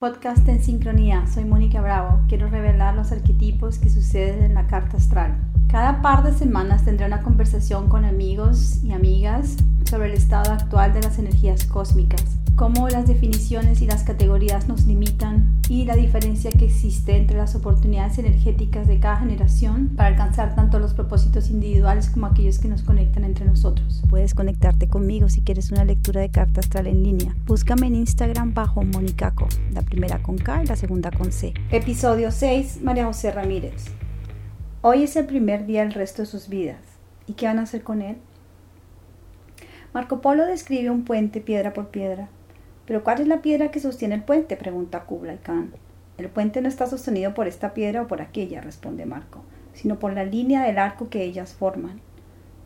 Podcast en sincronía, soy Mónica Bravo. Quiero revelar los arquetipos que suceden en la carta astral. Cada par de semanas tendré una conversación con amigos y amigas sobre el estado actual de las energías cósmicas, cómo las definiciones y las categorías nos limitan y la diferencia que existe entre las oportunidades energéticas de cada generación para alcanzar tanto los propósitos individuales como aquellos que nos conectan entre nosotros. Puedes conectarte conmigo si quieres una lectura de carta astral en línea. Búscame en Instagram bajo Monicaco, la primera con K y la segunda con C. Episodio 6, María José Ramírez. Hoy es el primer día del resto de sus vidas. ¿Y qué van a hacer con él? Marco Polo describe un puente piedra por piedra. ¿Pero cuál es la piedra que sostiene el puente? pregunta Kublai Khan. El puente no está sostenido por esta piedra o por aquella, responde Marco, sino por la línea del arco que ellas forman.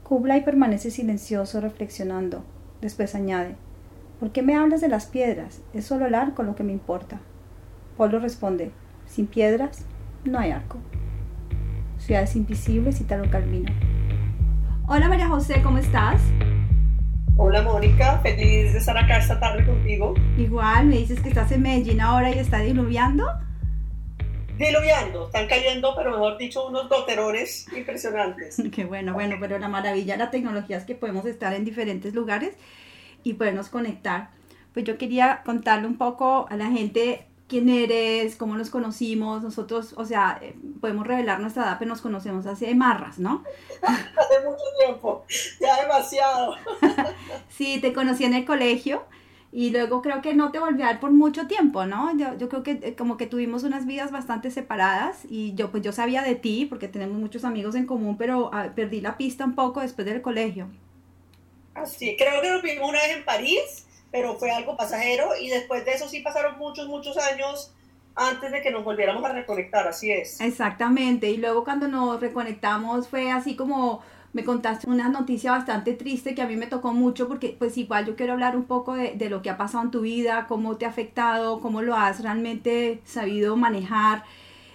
Kublai permanece silencioso reflexionando. Después añade, ¿por qué me hablas de las piedras? Es solo el arco lo que me importa. Polo responde, sin piedras no hay arco. Ciudades invisibles y Talo Calvino. Hola María José, ¿cómo estás? Hola Mónica, feliz de estar acá esta tarde contigo. Igual, me dices que estás en Medellín ahora y está diluviando. Diluviando, están cayendo, pero mejor dicho, unos goterones impresionantes. Qué bueno, bueno, pero la maravilla de la tecnología es que podemos estar en diferentes lugares y podernos conectar. Pues yo quería contarle un poco a la gente quién eres, cómo nos conocimos, nosotros, o sea, eh, podemos revelar nuestra edad, pero nos conocemos hace marras, ¿no? hace mucho tiempo, ya demasiado. sí, te conocí en el colegio y luego creo que no te volví a ver por mucho tiempo, ¿no? Yo, yo creo que eh, como que tuvimos unas vidas bastante separadas y yo pues yo sabía de ti porque tenemos muchos amigos en común, pero ah, perdí la pista un poco después del colegio. Así, creo que nos vimos una vez en París pero fue algo pasajero y después de eso sí pasaron muchos, muchos años antes de que nos volviéramos a reconectar, así es. Exactamente, y luego cuando nos reconectamos fue así como me contaste una noticia bastante triste que a mí me tocó mucho porque pues igual yo quiero hablar un poco de, de lo que ha pasado en tu vida, cómo te ha afectado, cómo lo has realmente sabido manejar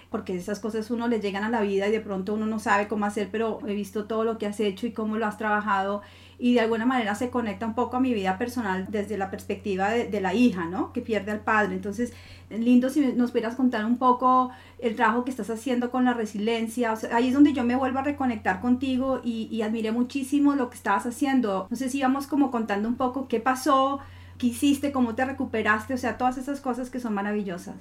porque esas cosas uno le llegan a la vida y de pronto uno no sabe cómo hacer, pero he visto todo lo que has hecho y cómo lo has trabajado y de alguna manera se conecta un poco a mi vida personal desde la perspectiva de, la hija, ¿no? Que pierde al padre. Entonces, lindo si nos pudieras contar un poco el trabajo que estás haciendo con la resiliencia. ahí es donde yo me vuelvo a reconectar contigo y, y admiré muchísimo lo que estabas haciendo. No sé si íbamos como contando un poco qué pasó, qué hiciste, cómo te recuperaste, o sea, todas esas cosas que son maravillosas.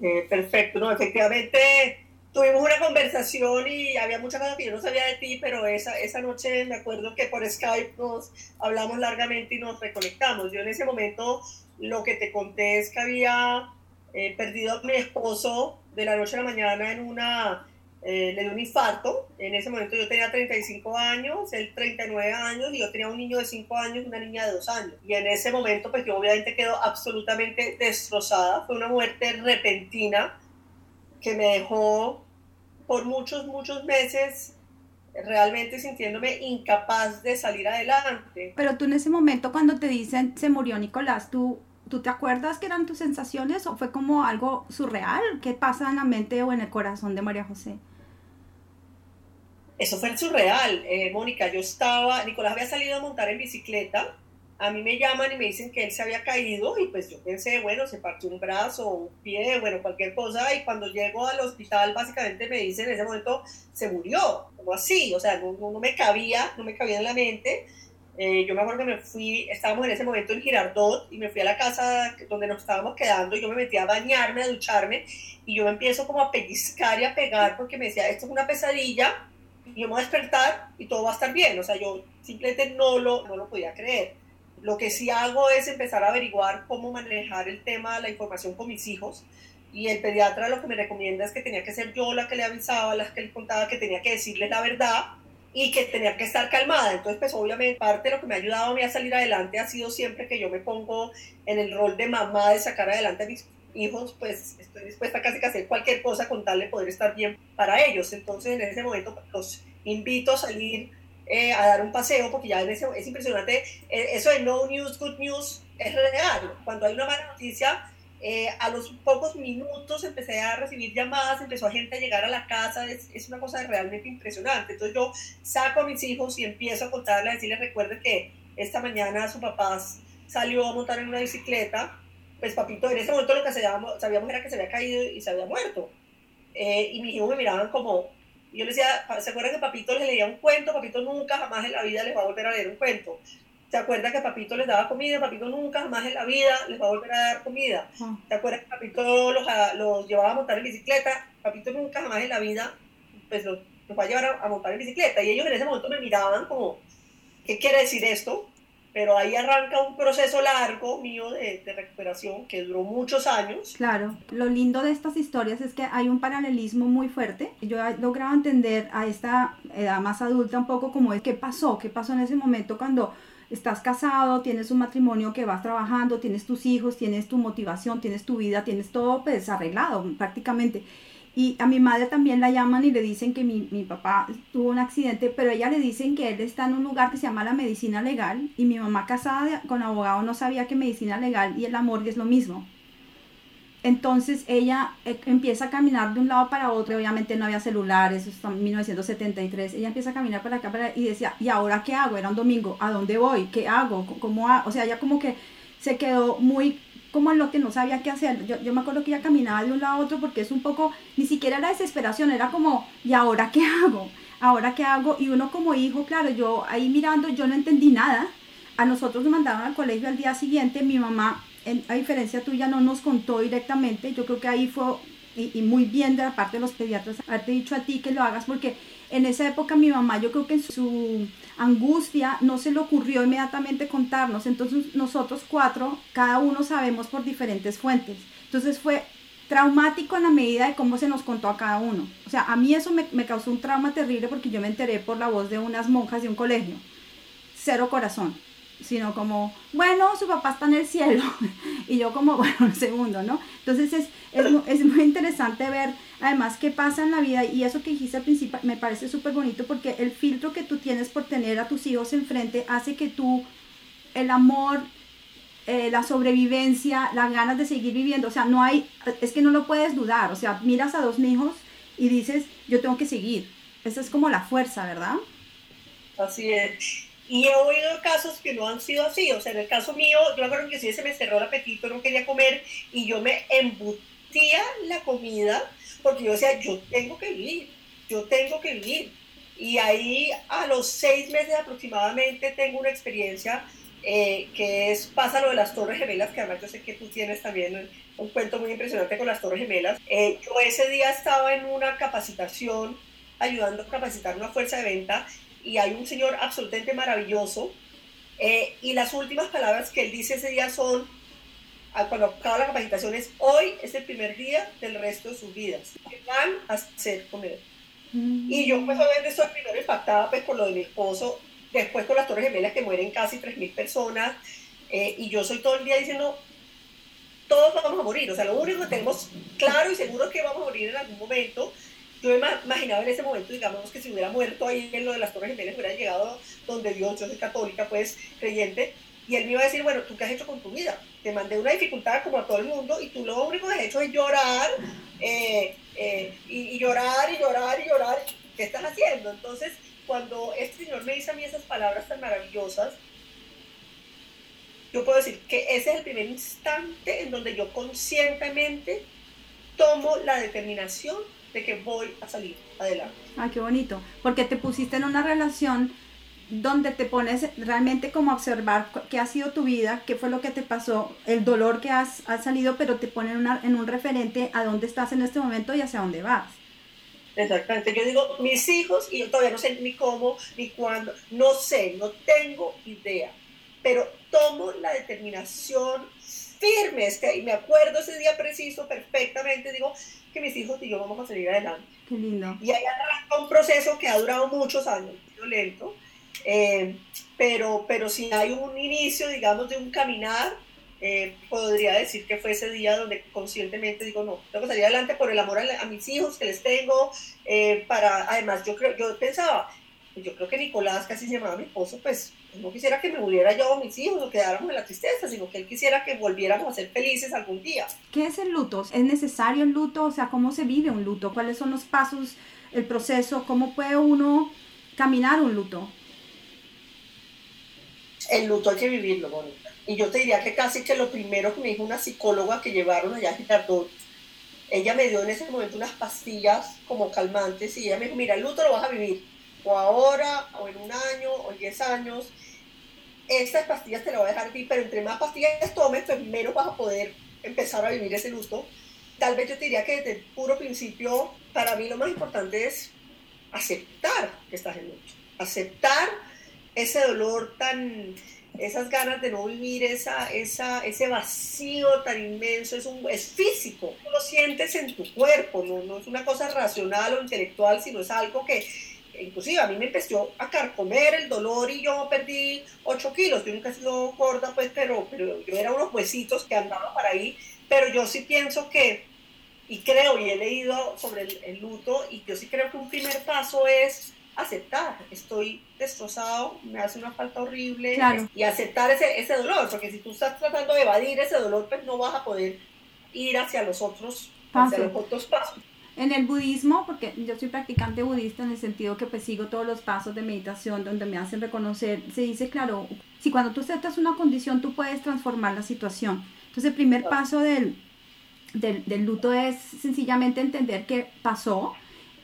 Eh, perfecto, no, efectivamente tuvimos una conversación y había muchas cosas que yo no sabía de ti, pero esa, esa noche me acuerdo que por Skype nos hablamos largamente y nos reconectamos. Yo en ese momento lo que te conté es que había eh, perdido a mi esposo de la noche a la mañana en una, eh, le dio un infarto. En ese momento yo tenía 35 años, él 39 años y yo tenía un niño de 5 años y una niña de 2 años. Y en ese momento pues yo obviamente quedo absolutamente destrozada. Fue una muerte repentina que me dejó por muchos, muchos meses realmente sintiéndome incapaz de salir adelante. Pero tú en ese momento cuando te dicen se murió Nicolás, ¿tú, ¿tú te acuerdas que eran tus sensaciones o fue como algo surreal? ¿Qué pasa en la mente o en el corazón de María José? Eso fue surreal, eh, Mónica. Yo estaba, Nicolás había salido a montar en bicicleta a mí me llaman y me dicen que él se había caído y pues yo pensé, bueno, se partió un brazo, un pie, bueno, cualquier cosa y cuando llego al hospital básicamente me dicen en ese momento se murió, como así, o sea, no, no, me cabía, no me cabía en la mente. Eh, yo me acuerdo que me fui, estábamos en ese momento en Girardot y me fui a la casa donde nos estábamos quedando y yo me metí a bañarme, a ducharme y yo me empiezo como a pellizcar y a pegar porque me decía, esto es una pesadilla y yo me voy a despertar y todo va a estar bien, o sea, yo simplemente no lo, no lo podía creer. Lo que sí hago es empezar a averiguar cómo manejar el tema de la información con mis hijos. Y el pediatra lo que me recomienda es que tenía que ser yo la que le avisaba, la que le contaba, que tenía que decirle la verdad y que tenía que estar calmada. Entonces, pues obviamente parte de lo que me ha ayudado a mí a salir adelante ha sido siempre que yo me pongo en el rol de mamá de sacar adelante a mis hijos, pues estoy dispuesta casi a hacer cualquier cosa con tal de poder estar bien para ellos. Entonces, en ese momento pues, los invito a salir eh, a dar un paseo, porque ya es, es impresionante. Eh, eso de no news, good news es real. Cuando hay una mala noticia, eh, a los pocos minutos empecé a recibir llamadas, empezó a gente a llegar a la casa, es, es, una cosa realmente impresionante. Entonces yo saco a mis hijos y empiezo a contarles, a decirles, recuerden que esta mañana su papá salió a montar en una bicicleta pues papito, en ese momento lo que sabíamos, sabíamos era que se había caído y se había muerto. Eh, y mis hijos me miraban como, yo les decía, ¿se acuerdan que papito les leía un cuento? Papito nunca jamás en la vida les va a volver a leer un cuento. ¿Se acuerdan que papito les daba comida? Papito nunca jamás en la vida les va a volver a dar comida. ¿Se acuerdan que papito los, los, llevaba a montar en bicicleta? Papito nunca jamás en la vida pues los, va a llevar a montar en bicicleta. Y ellos en ese momento me miraban como, ¿qué quiere decir esto? Pero ahí arranca un proceso largo mío de, recuperación que duró muchos años. Claro, lo lindo de estas historias es que hay un paralelismo muy fuerte. Yo he logrado entender a esta edad más adulta un poco como es qué pasó, qué pasó en ese momento cuando estás casado, tienes un matrimonio que vas trabajando, tienes tus hijos, tienes tu motivación, tienes tu vida, tienes todo pues arreglado prácticamente. Y a mi madre también la llaman y le dicen que mi, mi, papá tuvo un accidente, pero ella le dicen que él está en un lugar que se llama la medicina legal y mi mamá casada con abogado no sabía que medicina legal y el amor es lo mismo. Entonces ella eh, empieza a caminar de un lado para otro, obviamente no había celulares, eso en 1973, ella empieza a caminar para acá para, y decía, ¿y ahora qué hago? Era un domingo, ¿a dónde voy? ¿Qué hago? ¿Cómo hago? O sea, ella como que se quedó muy como lo que no sabía qué hacer. Yo, yo me acuerdo que ella caminaba de un lado a otro porque es un poco, ni siquiera era desesperación, era como, ¿y ahora qué hago? ¿Ahora qué hago? Y uno como hijo, claro, yo ahí mirando, yo no entendí nada. A nosotros nos mandaron al colegio al día siguiente, mi mamá, a diferencia tuya, no nos contó directamente. Yo creo que ahí fue, y, y muy bien de la parte de los pediatras, haberte dicho a ti que lo hagas porque en esa época mi mamá, yo creo que en su angustia, no se le ocurrió inmediatamente contarnos. Entonces nosotros cuatro, cada uno sabemos por diferentes fuentes. Entonces fue traumático en la medida de cómo se nos contó a cada uno. O sea, a mí eso me, causó un trauma terrible porque yo me enteré por la voz de unas monjas de un colegio. Cero corazón sino como, bueno, su papá está en el cielo. y yo como, bueno, un segundo, ¿no? Entonces es, es, es, muy interesante ver además qué pasa en la vida y eso que dijiste al principio me parece súper bonito porque el filtro que tú tienes por tener a tus hijos enfrente hace que tú, el amor, eh, la sobrevivencia, las ganas de seguir viviendo, o sea, no hay, es que no lo puedes dudar, o sea, miras a dos hijos y dices, yo tengo que seguir. Esa es como la fuerza, ¿verdad? Así es. Y he oído casos que no han sido así. O sea, en el caso mío, yo me acuerdo que sí se me cerró el apetito, no quería comer y yo me embutía la comida porque yo decía, yo tengo que vivir, yo tengo que vivir. Y ahí a los seis meses aproximadamente tengo una experiencia eh, que es, pasa lo de las Torres Gemelas, que además yo sé que tú tienes también un, cuento muy impresionante con las Torres Gemelas. Eh, yo ese día estaba en una capacitación ayudando a capacitar una fuerza de venta y hay un señor absolutamente maravilloso. Eh, y las últimas palabras que él dice ese día son, cuando acaba la capacitación, es hoy es el primer día del resto de sus vidas. ¿Qué van a hacer con él? Mm. Y yo pues obviamente estoy primero impactada pues por lo de mi esposo, después con las Torres Gemelas que mueren casi 3.000 personas, eh, y yo soy todo el día diciendo, todos vamos a morir, o sea, lo único que tenemos claro y seguro es que vamos a morir en algún momento, yo me imaginaba en ese momento, digamos, que si hubiera muerto ahí en lo de las Torres Gemelas, hubiera llegado donde Dios, yo soy católica, pues, creyente, y él me iba a decir, bueno, ¿tú qué has hecho con tu vida? Te mandé una dificultad como a todo el mundo y tú lo único que has hecho es llorar, eh, eh, y, llorar, y llorar, y llorar. ¿Qué estás haciendo? Entonces, cuando este señor me dice a mí esas palabras tan maravillosas, yo puedo decir que ese es el primer instante en donde yo conscientemente tomo la determinación que voy a salir adelante. Ah, qué bonito, porque te pusiste en una relación donde te pones realmente como a observar qué ha sido tu vida, qué fue lo que te pasó, el dolor que has, salido, pero te pone una, en un referente a dónde estás en este momento y hacia dónde vas. Exactamente, yo digo mis hijos y yo todavía no sé ni cómo ni cuándo, no sé, no tengo idea, pero tomo la determinación firme, y me acuerdo ese día preciso perfectamente, digo, que mis hijos y yo vamos a salir adelante. Qué lindo. Y ahí anda un proceso que ha durado muchos años, violento, eh, pero, pero si hay un inicio, digamos, de un caminar, eh, podría decir que fue ese día donde conscientemente digo, no, tengo que salir adelante por el amor a, mis hijos que les tengo, eh, para, además yo creo, yo pensaba, yo creo que Nicolás, casi se llamaba mi esposo, pues no quisiera que me hubiera yo a mis hijos o quedáramos en la tristeza, sino que él quisiera que volviéramos a ser felices algún día. ¿Qué es el luto? ¿Es necesario el luto? O sea, ¿cómo se vive un luto? ¿Cuáles son los pasos, el proceso? ¿Cómo puede uno caminar un luto? El luto hay que vivirlo, Mónica. Y yo te diría que casi que lo primero que me dijo una psicóloga que llevaron allá a Girardot, ella me dio en ese momento unas pastillas como calmantes y ella me dijo, mira, el luto lo vas a vivir, o ahora, o en un año, o en 10 años. Estas pastillas te las voy a dejar ti, pero entre más pastillas tomes, pues menos vas a poder empezar a vivir ese luto. Tal vez yo te diría que desde el puro principio, para mí lo más importante es aceptar que estás en luto, aceptar ese dolor tan, esas ganas de no vivir, esa, esa, ese vacío tan inmenso, es, un, es físico, tú lo sientes en tu cuerpo, no, no es una cosa racional o intelectual, sino es algo que inclusive a mí me empezó a carcomer el dolor y yo perdí 8 kilos, yo nunca he sido gorda pues, pero, pero yo era unos huesitos que andaban para ahí, pero yo sí pienso que, y creo, y he leído sobre el, luto, y yo sí creo que un primer paso es aceptar, estoy destrozado, me hace una falta horrible, y aceptar ese, ese dolor, porque si tú estás tratando de evadir ese dolor, pues no vas a poder ir hacia los otros, hacia los otros pasos. En el budismo, porque yo soy practicante budista en el sentido que pues sigo todos los pasos de meditación donde me hacen reconocer, se dice, claro, si cuando tú aceptas una condición, tú puedes transformar la situación. Entonces el primer paso del, del, luto es sencillamente entender qué pasó.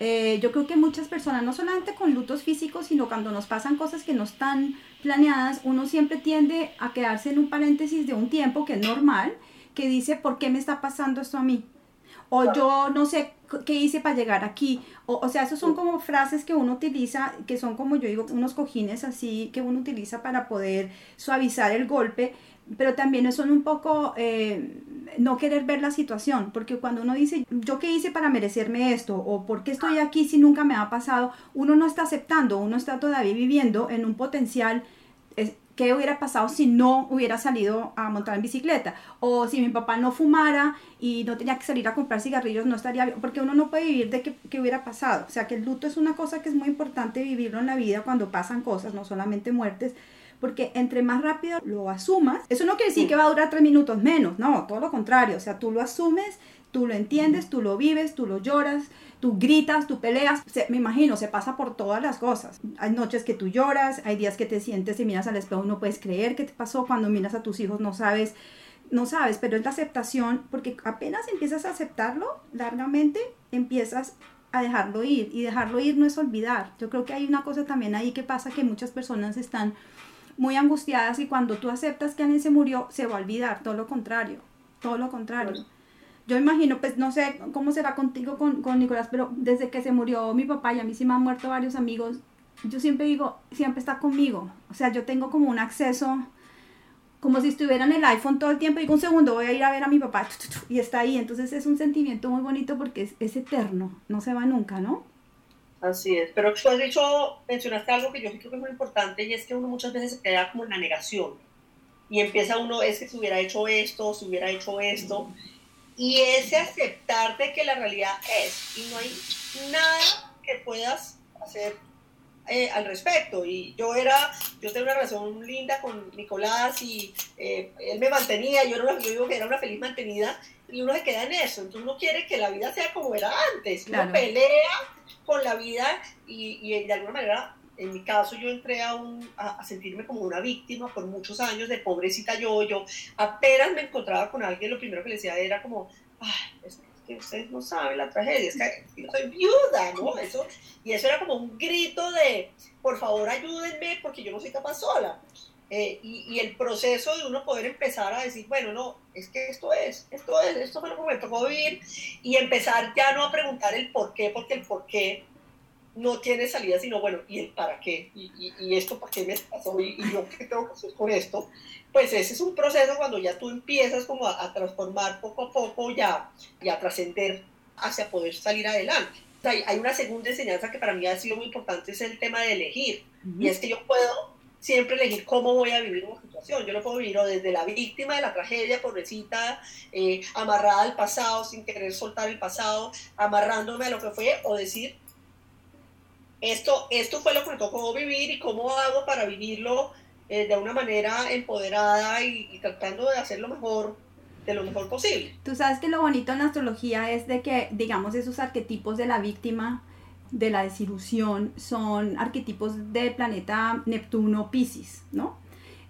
Eh, yo creo que muchas personas, no solamente con lutos físicos, sino cuando nos pasan cosas que no están planeadas, uno siempre tiende a quedarse en un paréntesis de un tiempo que es normal, que dice, ¿por qué me está pasando esto a mí? O yo no sé qué hice para llegar aquí. O, o sea, esos son como frases que uno utiliza, que son como yo digo, unos cojines así que uno utiliza para poder suavizar el golpe pero también son un poco eh, no querer ver la situación, porque cuando uno dice, yo qué hice para merecerme esto, o por qué estoy aquí si nunca me ha pasado, uno no está aceptando, uno está todavía viviendo en un potencial, que ¿qué hubiera pasado si no hubiera salido a montar en bicicleta? O si mi papá no fumara y no tenía que salir a comprar cigarrillos, no estaría, porque uno no puede vivir de qué, hubiera pasado. O sea, que el luto es una cosa que es muy importante vivirlo en la vida cuando pasan cosas, no solamente muertes, porque entre más rápido lo asumas, eso no quiere decir que va a durar tres minutos menos, no, todo lo contrario, o sea, tú lo asumes, tú lo entiendes, tú lo vives, tú lo lloras, tú gritas, tú peleas, me imagino, se pasa por todas las cosas. Hay noches que tú lloras, hay días que te sientes y miras al espejo, no puedes creer qué te pasó, cuando miras a tus hijos no sabes, no sabes, pero es la aceptación, porque apenas empiezas a aceptarlo largamente, empiezas a dejarlo ir, y dejarlo ir no es olvidar. Yo creo que hay una cosa también ahí que pasa que muchas personas están muy angustiadas y cuando tú aceptas que alguien se murió, se va a olvidar, todo lo contrario, todo lo contrario. Yo imagino, pues no sé cómo será contigo con, con Nicolás, pero desde que se murió mi papá y a mí sí me han muerto varios amigos, yo siempre digo, siempre está conmigo. O sea, yo tengo como un acceso, como si estuviera en el iPhone todo el tiempo. Digo, un segundo, voy a ir a ver a mi papá y está ahí. Entonces es un sentimiento muy bonito porque es, es eterno, no se va nunca, ¿no? Así es, pero tú has dicho, mencionaste algo que yo creo que es muy importante y es que uno muchas veces se queda como en la negación. Y empieza uno, es que se hubiera hecho esto, se hubiera hecho esto, y ese aceptarte que la realidad es y no hay nada que puedas hacer eh, al respecto. Y yo era, yo tenía una relación linda con Nicolás y eh, él me mantenía, yo, era yo digo que era una feliz mantenida y uno se queda en eso. Entonces uno quiere que la vida sea como era antes. Uno pelea con la vida y, y, de alguna manera, en mi caso, yo entré a, un, a, sentirme como una víctima por muchos años de pobrecita yo. Yo apenas me encontraba con alguien, lo primero que le decía era como, ay, es que ustedes no saben la tragedia, es que yo soy viuda, ¿no? Eso, y eso era como un grito de, por favor ayúdenme porque yo no soy capaz sola. Eh, y, el proceso de uno poder empezar a decir, bueno, no, es que esto es, esto es, esto fue lo que me tocó vivir, y empezar ya no a preguntar el por qué, porque el por qué no tiene salida, sino bueno, ¿y el para qué? ¿Y, y, esto para qué me pasó? ¿Y, ¿Y, yo qué tengo que hacer con esto? Pues ese es un proceso cuando ya tú empiezas como a, transformar poco a poco ya, y a trascender hacia poder salir adelante. hay, hay, una segunda enseñanza que para mí ha sido muy importante, es el tema de elegir. Y es que yo puedo siempre elegir cómo voy a vivir una situación. Yo lo puedo vivir desde la víctima de la tragedia, pobrecita, eh, amarrada al pasado, sin querer soltar el pasado, amarrándome a lo que fue, o decir, esto, esto fue lo que me tocó vivir y cómo hago para vivirlo eh, de una manera empoderada y, y tratando de hacer lo mejor de lo mejor posible. Tú sabes que lo bonito en la astrología es de que, digamos, esos arquetipos de la víctima, de la desilusión son arquetipos del planeta Neptuno Pisces, ¿no?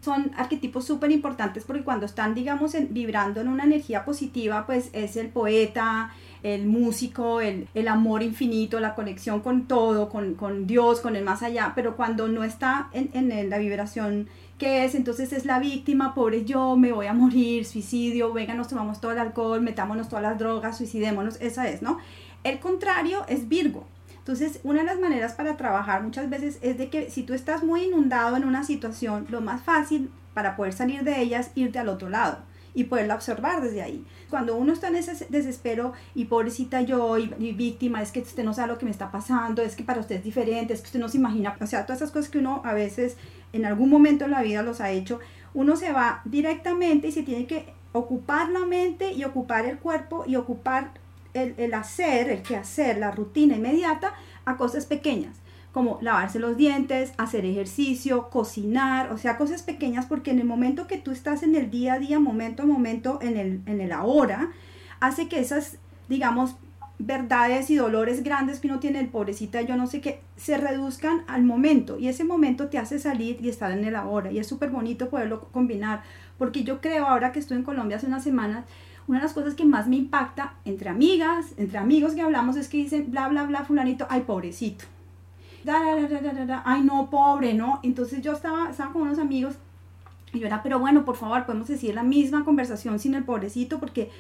son arquetipos súper importantes porque cuando están, digamos, vibrando en una energía positiva, pues es el poeta, el músico, el, el amor infinito, la conexión con todo, con, con, Dios, con el más allá, pero cuando no está en, en la vibración que es, entonces es la víctima, pobre yo, me voy a morir, suicidio, venga, nos tomamos todo el alcohol, metámonos todas las drogas, suicidémonos, esa es, ¿no? El contrario es Virgo. Entonces, una de las maneras para trabajar muchas veces es de que si tú estás muy inundado en una situación, lo más fácil para poder salir de ella es irte al otro lado y poderla observar desde ahí. Cuando uno está en ese desespero y pobrecita yo y, víctima, es que usted no sabe lo que me está pasando, es que para usted es diferente, es que usted no se imagina, o sea, todas esas cosas que uno a veces en algún momento de la vida los ha hecho, uno se va directamente y se tiene que ocupar la mente y ocupar el cuerpo y ocupar el, hacer, el que hacer, la rutina inmediata a cosas pequeñas como lavarse los dientes, hacer ejercicio, cocinar, o sea, cosas pequeñas porque en el momento que tú estás en el día a día, momento a momento, en el, en el ahora, hace que esas, digamos, verdades y dolores grandes que uno tiene, el pobrecita, yo no sé qué, se reduzcan al momento. Y ese momento te hace salir y estar en el ahora. Y es súper bonito poderlo combinar porque yo creo ahora que estoy en Colombia hace unas semanas, una de las cosas que más me impacta entre amigas, entre amigos que hablamos es que dicen bla bla bla fulanito, ay pobrecito, ay no, pobre, ¿no? Entonces yo estaba, estaba con unos amigos y yo era, pero bueno, por favor, podemos decir la misma conversación sin el pobrecito, porque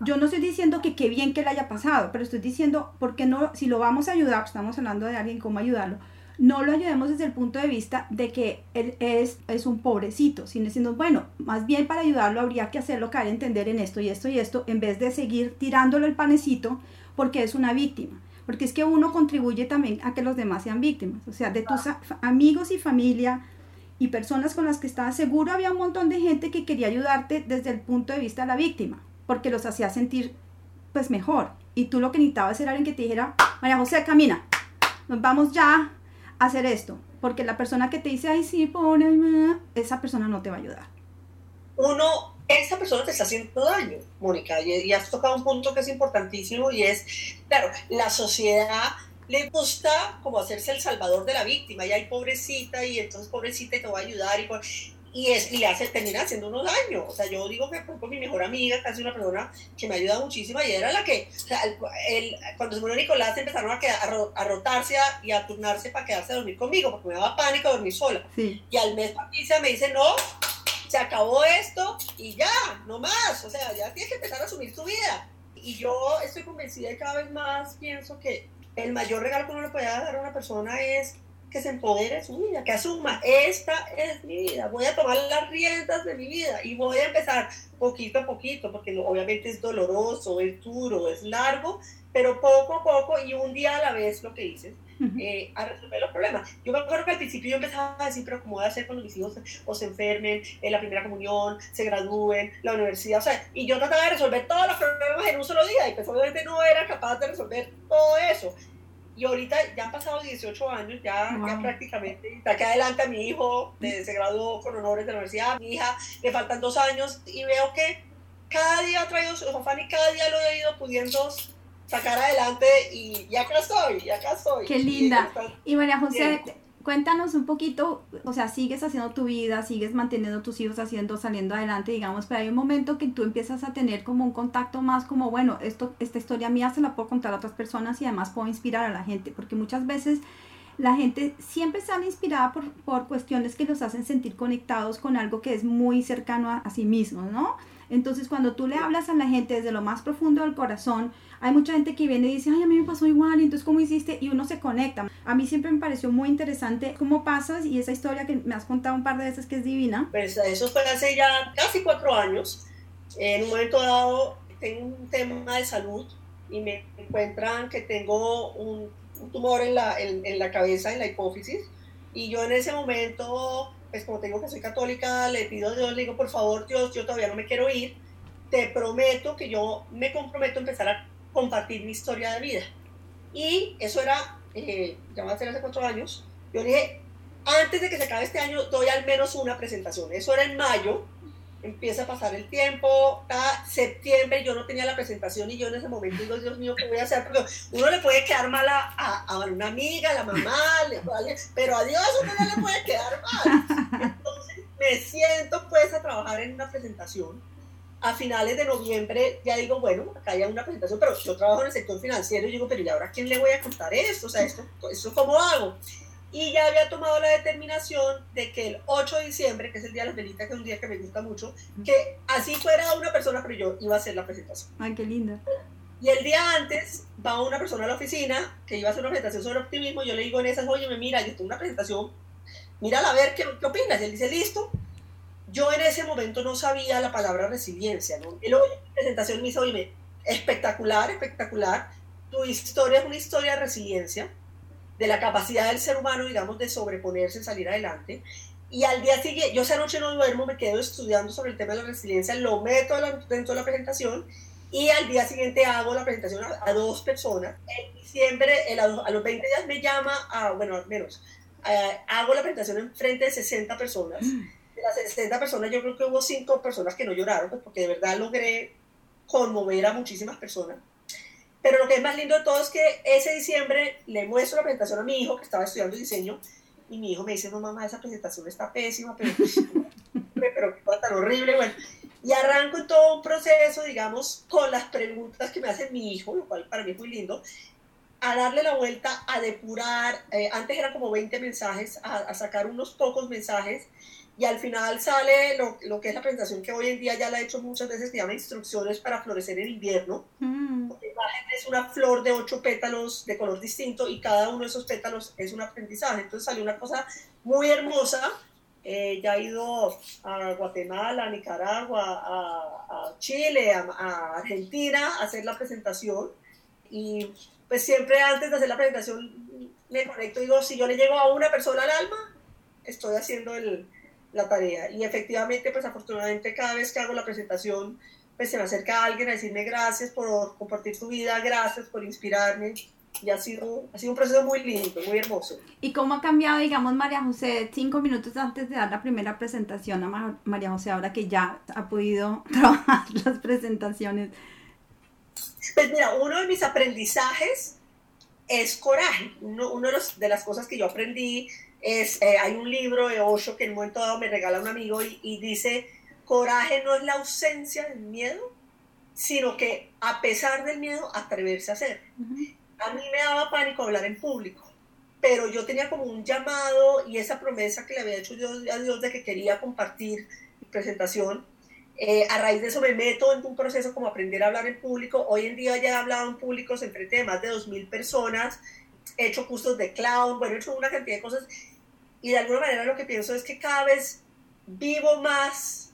yo no estoy diciendo que qué bien que le haya pasado, pero estoy diciendo, porque no, si lo vamos a ayudar, pues estamos hablando de alguien, cómo ayudarlo, no lo ayudemos desde el punto de vista de que él es, es un pobrecito, sino diciendo, bueno, más bien para ayudarlo habría que hacerlo caer entender en esto y esto y esto, en vez de seguir tirándole el panecito porque es una víctima porque es que uno contribuye también a que los demás sean víctimas, o sea, de tus amigos y familia y personas con las que estabas seguro había un montón de gente que quería ayudarte desde el punto de vista de la víctima, porque los hacía sentir pues mejor. Y tú lo que necesitabas era alguien que te dijera, María José, camina, nos vamos ya hacer esto, porque la persona que te dice, ay, sí, pobre, esa persona no te va a ayudar. Uno esa persona te está haciendo daño, Mónica, y, has tocado un punto que es importantísimo y es, claro, la sociedad le gusta como hacerse el salvador de la víctima, y hay pobrecita, y entonces pobrecita te va a ayudar, y, y, es, y le hace, termina haciendo unos daños. O sea, yo digo que por mi mejor amiga, casi una persona que me ayuda muchísimo, y era la que, o sea, el, cuando se murió Nicolás empezaron a, quedar, a, rotarse y a turnarse para quedarse a dormir conmigo, porque me daba pánico dormir sola. Y al mes Patricia me dice, no, se acabó esto y ya, no más, o sea, ya tienes que empezar a asumir tu vida. Y yo estoy convencida y cada vez más pienso que el mayor regalo que uno le puede dar a una persona es que se empodere de su vida, que asuma, esta es mi vida, voy a tomar las riendas de mi vida y voy a empezar poquito a poquito, porque obviamente es doloroso, es duro, es largo, pero poco a poco y un día a la vez lo que dices, eh, a resolver los problemas. Yo me acuerdo que al principio yo empezaba a decir, pero ¿cómo voy a hacer cuando mis hijos o se enfermen, en la primera comunión, se gradúen, la universidad? O sea, y yo trataba de resolver todos los problemas en un solo día y pues obviamente no era capaz de resolver todo eso. Y ahorita ya han pasado 18 años, ya, ya prácticamente, de aquí adelante a mi hijo se graduó con honores de la universidad, a mi hija le faltan dos años y veo que cada día ha traído su afán y cada día lo he ido pudiendo sacar adelante y, ya acá estoy, ya acá estoy. Qué linda. Y, María José, cuéntanos un poquito, o sea, sigues haciendo tu vida, sigues manteniendo tus hijos haciendo, saliendo adelante, digamos, pero hay un momento que tú empiezas a tener como un contacto más como, bueno, esto, esta historia mía se la puedo contar a otras personas y además puedo inspirar a la gente, porque muchas veces la gente siempre sale inspirada por, por cuestiones que los hacen sentir conectados con algo que es muy cercano a, a sí mismos, ¿no? Entonces, cuando tú le hablas a la gente desde lo más profundo del corazón, hay mucha gente que viene y dice, ay, a mí me pasó igual, entonces, ¿cómo hiciste? Y uno se conecta. A mí siempre me pareció muy interesante cómo pasas y esa historia que me has contado un par de veces que es divina. Pues eso fue hace ya casi cuatro años. En un momento dado, tengo un tema de salud y me encuentran que tengo un, tumor en la, en la cabeza, en la hipófisis. Y yo en ese momento pues como te digo que soy católica, le pido a Dios, le digo, por favor, Dios, yo todavía no me quiero ir, te prometo que yo me comprometo a empezar a compartir mi historia de vida. Y eso era, eh, ya va a ser hace cuatro años, yo dije, antes de que se acabe este año, doy al menos una presentación. Eso era en mayo, empieza a pasar el tiempo, cada septiembre yo no tenía la presentación y yo en ese momento digo, Dios mío, ¿qué voy a hacer? Porque uno le puede quedar mal a, a, una amiga, a la mamá, le, pero a Dios uno no le puede quedar mal. Entonces, me siento pues a trabajar en una presentación. A finales de noviembre ya digo, bueno, acá hay una presentación, pero yo trabajo en el sector financiero y digo, pero ¿y ahora quién le voy a contar esto? O sea, ¿esto, esto cómo hago? Y ya había tomado la determinación de que el 8 de diciembre, que es el día de las velitas, que es un día que me gusta mucho, que así fuera una persona, pero yo iba a hacer la presentación. Ay, qué linda. Y el día antes va una persona a la oficina que iba a hacer una presentación sobre optimismo. Yo le digo en esas, oye, mira, yo tengo una presentación, mírala a ver qué, qué opinas. Y él dice, listo. Yo en ese momento no sabía la palabra resiliencia, ¿no? Y luego en presentación me dice, oye, espectacular, espectacular. Tu historia es una historia de resiliencia, de la capacidad del ser humano, digamos, de sobreponerse, salir adelante. Y al día siguiente, yo esa noche no duermo, me quedo estudiando sobre el tema de la resiliencia, lo meto dentro de la presentación y al día siguiente hago la presentación a, dos personas. En diciembre, a, los 20 días me llama, a, bueno, al menos, hago la presentación en frente de 60 personas. De las 60 personas, yo creo que hubo 5 personas que no lloraron, pues, porque de verdad logré conmover a muchísimas personas. Pero lo que es más lindo de todo es que ese diciembre le muestro la presentación a mi hijo que estaba estudiando diseño y mi hijo me dice, no mamá, esa presentación está pésima, pero, pero qué cosa tan horrible. Bueno, y arranco todo un proceso, digamos, con las preguntas que me hace mi hijo, lo cual para mí es muy lindo, a darle la vuelta, a depurar, eh, antes eran como 20 mensajes, a, sacar unos pocos mensajes, y al final sale lo, lo, que es la presentación que hoy en día ya la he hecho muchas veces, que llama Instrucciones para florecer en invierno. Mm. Imagen es una flor de ocho pétalos de color distinto y cada uno de esos pétalos es un aprendizaje. Entonces salió una cosa muy hermosa eh, ya he ido a Guatemala, a Nicaragua, a, Chile, a, Argentina a hacer la presentación. Y pues siempre antes de hacer la presentación me conecto y digo, si yo le llego a una persona al alma, estoy haciendo el, la tarea. Y efectivamente, pues afortunadamente cada vez que hago la presentación, pues se me acerca alguien a decirme gracias por compartir su vida, gracias por inspirarme y ha sido, ha sido un proceso muy lindo, muy hermoso. ¿Y cómo ha cambiado, digamos, María José, cinco minutos antes de dar la primera presentación a María José, ahora que ya ha podido trabajar las presentaciones? Pues mira, uno de mis aprendizajes es coraje. Uno, uno de, los, de, las cosas que yo aprendí es, eh, hay un libro de Osho que en un momento dado me regala un amigo y, y dice, coraje no es la ausencia del miedo, sino que a pesar del miedo, atreverse a hacer a mí me daba pánico hablar en público, pero yo tenía como un llamado y esa promesa que le había hecho Dios, a Dios de que quería compartir mi presentación. Eh, a raíz de eso me meto en un proceso como aprender a hablar en público. Hoy en día ya he hablado en públicos enfrente de más de 2.000 personas, he hecho cursos de clown, bueno, he hecho una cantidad de cosas y de alguna manera lo que pienso es que cada vez vivo más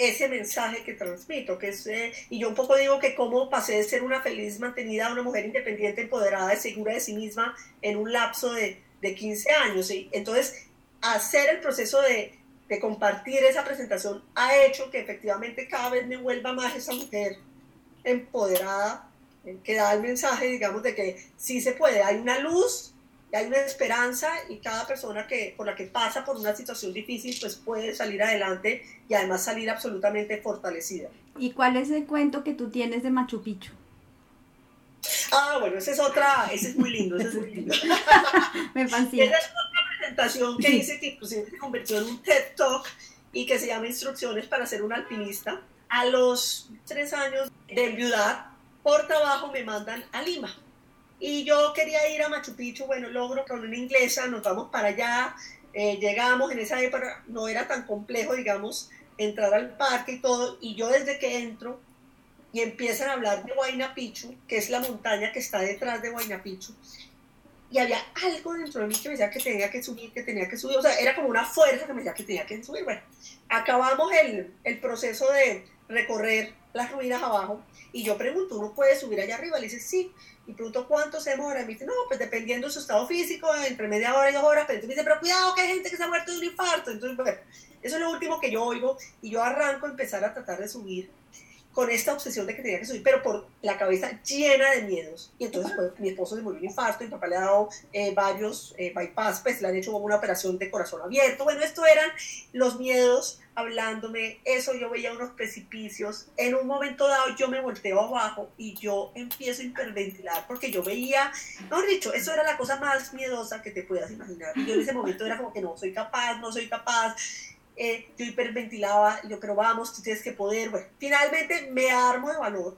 ese mensaje que transmito, que es, eh, y yo un poco digo que cómo pasé de ser una feliz mantenida a una mujer independiente, empoderada, segura de sí misma en un lapso de, de 15 años. ¿sí? Entonces, hacer el proceso de, de, compartir esa presentación ha hecho que efectivamente cada vez me vuelva más esa mujer empoderada, que da el mensaje, digamos, de que sí se puede, hay una luz hay una esperanza y cada persona que, por la que pasa por una situación difícil pues puede salir adelante y además salir absolutamente fortalecida. ¿Y cuál es el cuento que tú tienes de Machu Picchu? Ah, bueno, esa es otra, ese es muy lindo, ese es muy lindo. Me fascina. Esa es otra presentación que dice que inclusive se convirtió en un TED Talk y que se llama Instrucciones para ser un alpinista. A los tres años de viudad, por trabajo me mandan a Lima y yo quería ir a Machu Picchu, bueno, logro con una inglesa, nos vamos para allá, eh, llegamos, en esa época no era tan complejo, digamos, entrar al parque y todo, y yo desde que entro y empiezan a hablar de Huayna Picchu, que es la montaña que está detrás de Huayna Picchu, y había algo dentro de mí que me decía que tenía que subir, que tenía que subir, o sea, era como una fuerza que me decía que tenía que subir. Bueno, acabamos el, el proceso de recorrer las ruinas abajo y yo pregunto, ¿uno puede subir allá arriba? Le dice, sí y pregunto cuánto se demora. Me dice, no, pues dependiendo de su estado físico, entre media hora y dos horas. Pero me dice, pero cuidado que hay gente que se ha muerto de un infarto. Entonces, bueno, eso es lo último que yo oigo y yo arranco a empezar a tratar de subir con esta obsesión de que tenía que subir, pero por la cabeza llena de miedos. Y entonces pues, mi esposo se murió de infarto, mi papá le ha dado eh, varios eh, bypass, pues le han hecho una operación de corazón abierto. Bueno, esto eran los miedos hablándome, eso yo veía unos precipicios. En un momento dado yo me volteo abajo y yo empiezo a hiperventilar porque yo veía, no dicho, eso era la cosa más miedosa que te puedas imaginar. Yo en ese momento era como que no soy capaz, no soy capaz eh, yo hiperventilaba, yo, pero vamos, tú tienes que poder. Bueno, finalmente me armo de valor,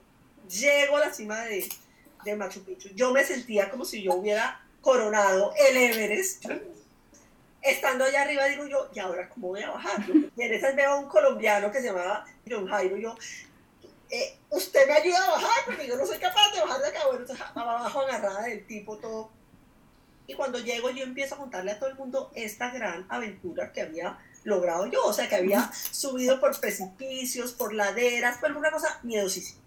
llego a la cima de, de Machu Picchu. Yo me sentía como si yo hubiera coronado el Everest. Estando allá arriba, digo yo, ¿y ahora cómo voy a bajar? Y en esas veo a un colombiano que se llamaba John Jairo. Yo, eh, usted me ayuda a bajar, porque yo no soy capaz de bajar de acá. Bueno, entonces abajo agarrada del tipo todo. Y cuando llego, yo empiezo a contarle a todo el mundo esta gran aventura que había logrado yo. O sea, que había subido por precipicios, por laderas, fue una cosa miedosísima.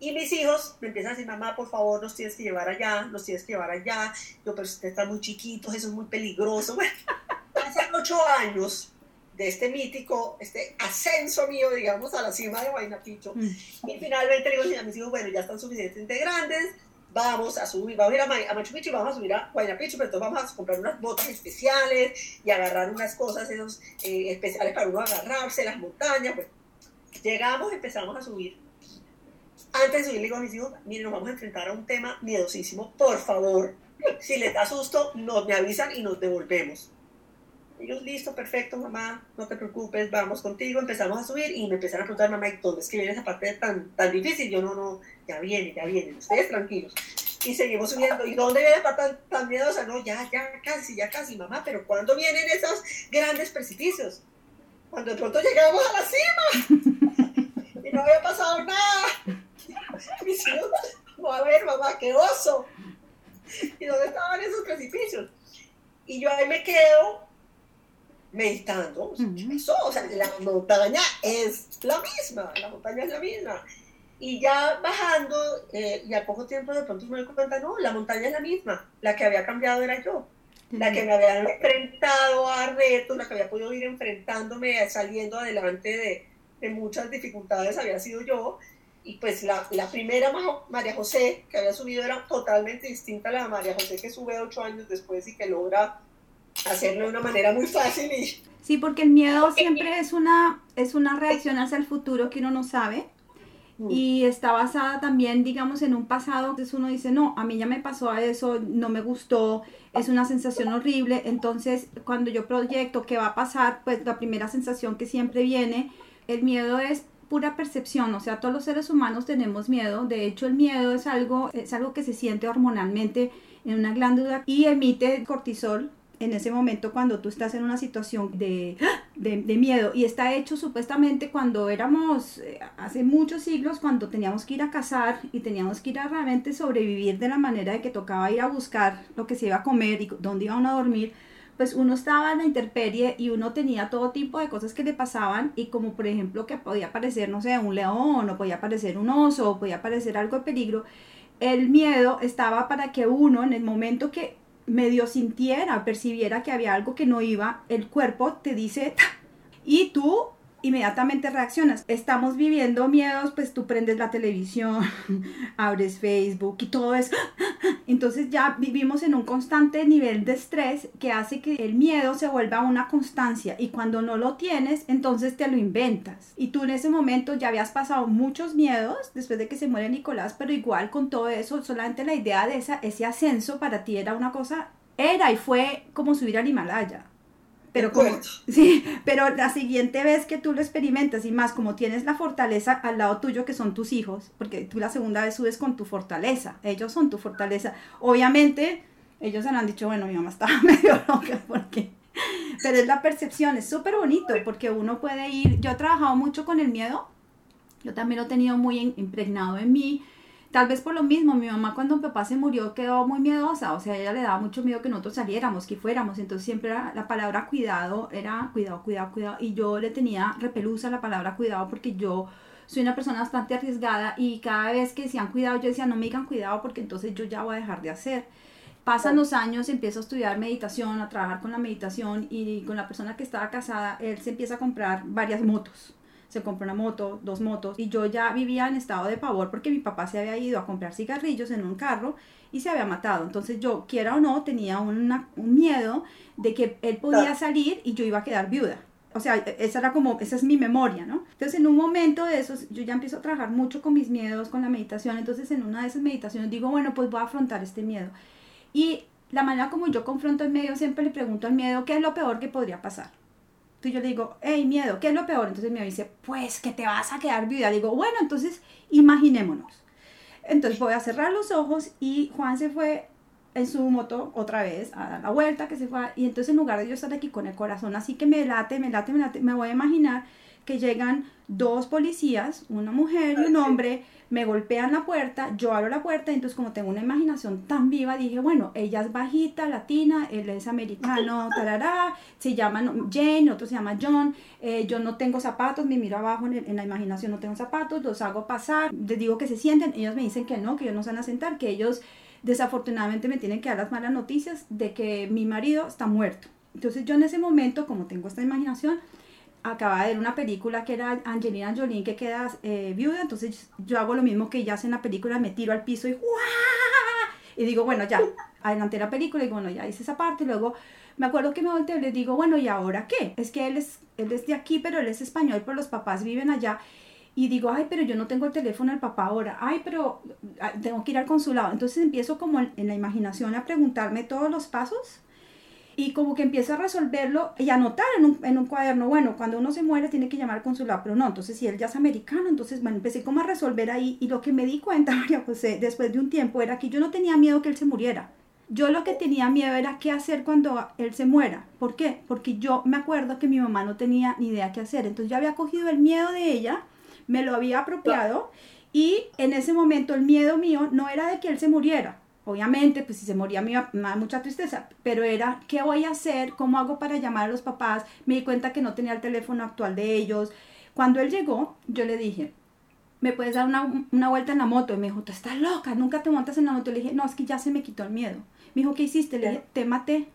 Y mis hijos me empiezan a decir, mamá, por favor, nos tienes que llevar allá, nos tienes que llevar allá. Yo, pero usted está muy chiquito, eso es muy peligroso. Bueno, pasan ocho años de este mítico, este ascenso mío, digamos, a la cima de Guaynapicho. Mm. Y finalmente le digo a mis hijos, bueno, ya están suficientemente grandes, vamos a subir, vamos a ir a, Machu Picchu y vamos a subir a Guaynapicho, pero entonces vamos a comprar unas botas especiales y agarrar unas cosas esos, eh, especiales para uno agarrarse, las montañas. Pues llegamos, empezamos a subir. Antes de subir, le digo a mis hijos, miren, nos vamos a enfrentar a un tema miedosísimo, por favor, si les da susto, nos me avisan y nos devolvemos. Ellos, listo, perfecto, mamá, no te preocupes, vamos contigo. Empezamos a subir y me empezaron a preguntar, mamá, ¿dónde es que viene esa parte tan, tan difícil? Yo, no, no, ya viene, ya viene, ustedes tranquilos. Y seguimos subiendo. ¿Y dónde viene la tan, tan miedosa? No, ya, ya casi, ya casi, mamá, pero ¿cuándo vienen esos grandes precipicios? Cuando de pronto llegamos a la cima y no había pasado nada. Mis hijos, a ver, mamá, qué oso. ¿Y dónde estaban esos precipicios? Y yo ahí me quedo meditando. o sea, la montaña es la misma, la montaña es la misma. Y ya bajando, eh, y al poco tiempo de pronto me doy cuenta, no, la montaña es la misma, la que había cambiado era yo, la que me había enfrentado a retos, la que había podido ir enfrentándome, saliendo adelante de, de muchas dificultades había sido yo. Y pues la, la, primera María José que había subido era totalmente distinta a la María José que sube ocho años después y que logra hacerlo de una manera muy fácil y... Sí, porque el miedo siempre es una, es una reacción hacia el futuro que uno no sabe mm. y está basada también, digamos, en un pasado. Entonces uno dice, no, a mí ya me pasó a eso, no me gustó, es una sensación horrible. Entonces, cuando yo proyecto qué va a pasar, pues la primera sensación que siempre viene, el miedo es pura percepción, o sea, todos los seres humanos tenemos miedo. De hecho, el miedo es algo, es algo que se siente hormonalmente en una glándula y emite cortisol, en ese momento cuando tú estás en una situación de, de, miedo. Y está hecho supuestamente cuando éramos eh, hace muchos siglos cuando teníamos que ir a cazar y teníamos que ir a realmente sobrevivir de la manera de que tocaba ir a buscar lo que se iba a comer y dónde iba uno a dormir pues uno estaba en la intemperie y uno tenía todo tipo de cosas que le pasaban y como por ejemplo que podía aparecer, no sé, un león o podía aparecer un oso o podía aparecer algo de peligro, el miedo estaba para que uno en el momento que medio sintiera, percibiera que había algo que no iba, el cuerpo te dice, y tú inmediatamente reaccionas. Estamos viviendo miedos, pues tú prendes la televisión, abres Facebook y todo eso. Entonces ya vivimos en un constante nivel de estrés que hace que el miedo se vuelva una constancia y cuando no lo tienes, entonces te lo inventas. Y tú en ese momento ya habías pasado muchos miedos después de que se muere Nicolás, pero igual con todo eso, solamente la idea de ese ascenso para ti era una cosa, era y fue como subir al Himalaya. Pero como, sí, pero la siguiente vez que tú lo experimentas y más como tienes la fortaleza al lado tuyo que son tus hijos, porque tú la segunda vez subes con tu fortaleza, ellos son tu fortaleza. Obviamente, ellos se han dicho, bueno, mi mamá estaba medio loca porque pero es la percepción, es súper bonito porque uno puede ir, yo he trabajado mucho con el miedo, yo también lo he tenido muy impregnado en mí, Tal vez por lo mismo, mi mamá cuando mi papá se murió quedó muy miedosa, o sea, ella le daba mucho miedo que nosotros saliéramos, que fuéramos, entonces siempre era, la palabra cuidado era cuidado, cuidado, cuidado, y yo le tenía repelusa la palabra cuidado porque yo soy una persona bastante arriesgada y cada vez que decían cuidado, yo decía no me digan cuidado porque entonces yo ya voy a dejar de hacer. Pasan los años, empiezo a estudiar meditación, a trabajar con la meditación y con la persona que estaba casada, él se empieza a comprar varias motos se compró una moto, dos motos, y yo ya vivía en estado de pavor porque mi papá se había ido a comprar cigarrillos en un carro y se había matado. Entonces yo, quiera o no, tenía un miedo de que él podía salir y yo iba a quedar viuda. O sea, esa era como, esa es mi memoria, ¿no? Entonces en un momento de esos, yo ya empiezo a trabajar mucho con mis miedos, con la meditación. Entonces en una de esas meditaciones digo, bueno, pues voy a afrontar este miedo. Y la manera como yo confronto el miedo, siempre le pregunto al miedo, ¿qué es lo peor que podría pasar? Entonces yo le digo, hey, miedo, ¿qué es lo peor? Entonces me dice, pues que te vas a quedar viuda. Digo, bueno, entonces imaginémonos. Entonces voy a cerrar los ojos y Juan se fue en su moto otra vez a dar la vuelta, que se fue. Y entonces en lugar de yo estar aquí con el corazón así que me late, me late, me late, me voy a imaginar que llegan dos policías, una mujer y un hombre, me golpean la puerta, yo abro la puerta y entonces como tengo una imaginación tan viva, dije, bueno, ella es bajita, latina, él es americano, tarará, se llama Jane, otro se llama John, eh, yo no tengo zapatos, me miro abajo en, en, la imaginación, no tengo zapatos, los hago pasar, les digo que se sienten, ellos me dicen que no, que ellos no se van a sentar, que ellos desafortunadamente me tienen que dar las malas noticias de que mi marido está muerto. Entonces yo en ese momento, como tengo esta imaginación, acaba de ver una película que era Angelina Jolie que queda eh, viuda, entonces yo hago lo mismo que ella hace en la película, me tiro al piso y Y digo, bueno, ya, adelanté la película y bueno, ya hice esa parte y luego me acuerdo que me volteé y le digo, bueno, ¿y ahora qué? Es que él es, él es de aquí, pero él es español, pero los papás viven allá. Y digo, ay, pero yo no tengo el teléfono del papá ahora. Ay, pero ah, tengo que ir al consulado. Entonces empiezo como en la imaginación a preguntarme todos los pasos y como que empiezo a resolverlo y anotar en un, en un, cuaderno, bueno, cuando uno se muere tiene que llamar al consulado, pero no, entonces si él ya es americano, entonces bueno, empecé como a resolver ahí y lo que me di cuenta, María José, después de un tiempo era que yo no tenía miedo que él se muriera. Yo lo que tenía miedo era qué hacer cuando él se muera. ¿Por qué? Porque yo me acuerdo que mi mamá no tenía ni idea qué hacer. Entonces yo había cogido el miedo de ella, me lo había apropiado y en ese momento el miedo mío no era de que él se muriera, Obviamente, pues si se moría me da mucha tristeza, pero era, ¿qué voy a hacer? ¿Cómo hago para llamar a los papás? Me di cuenta que no tenía el teléfono actual de ellos. Cuando él llegó, yo le dije, ¿me puedes dar una, una vuelta en la moto? Y me dijo, tú estás loca, nunca te montas en la moto. Le dije, no, es que ya se me quitó el miedo. Me dijo, ¿qué hiciste? Le dije, te maté.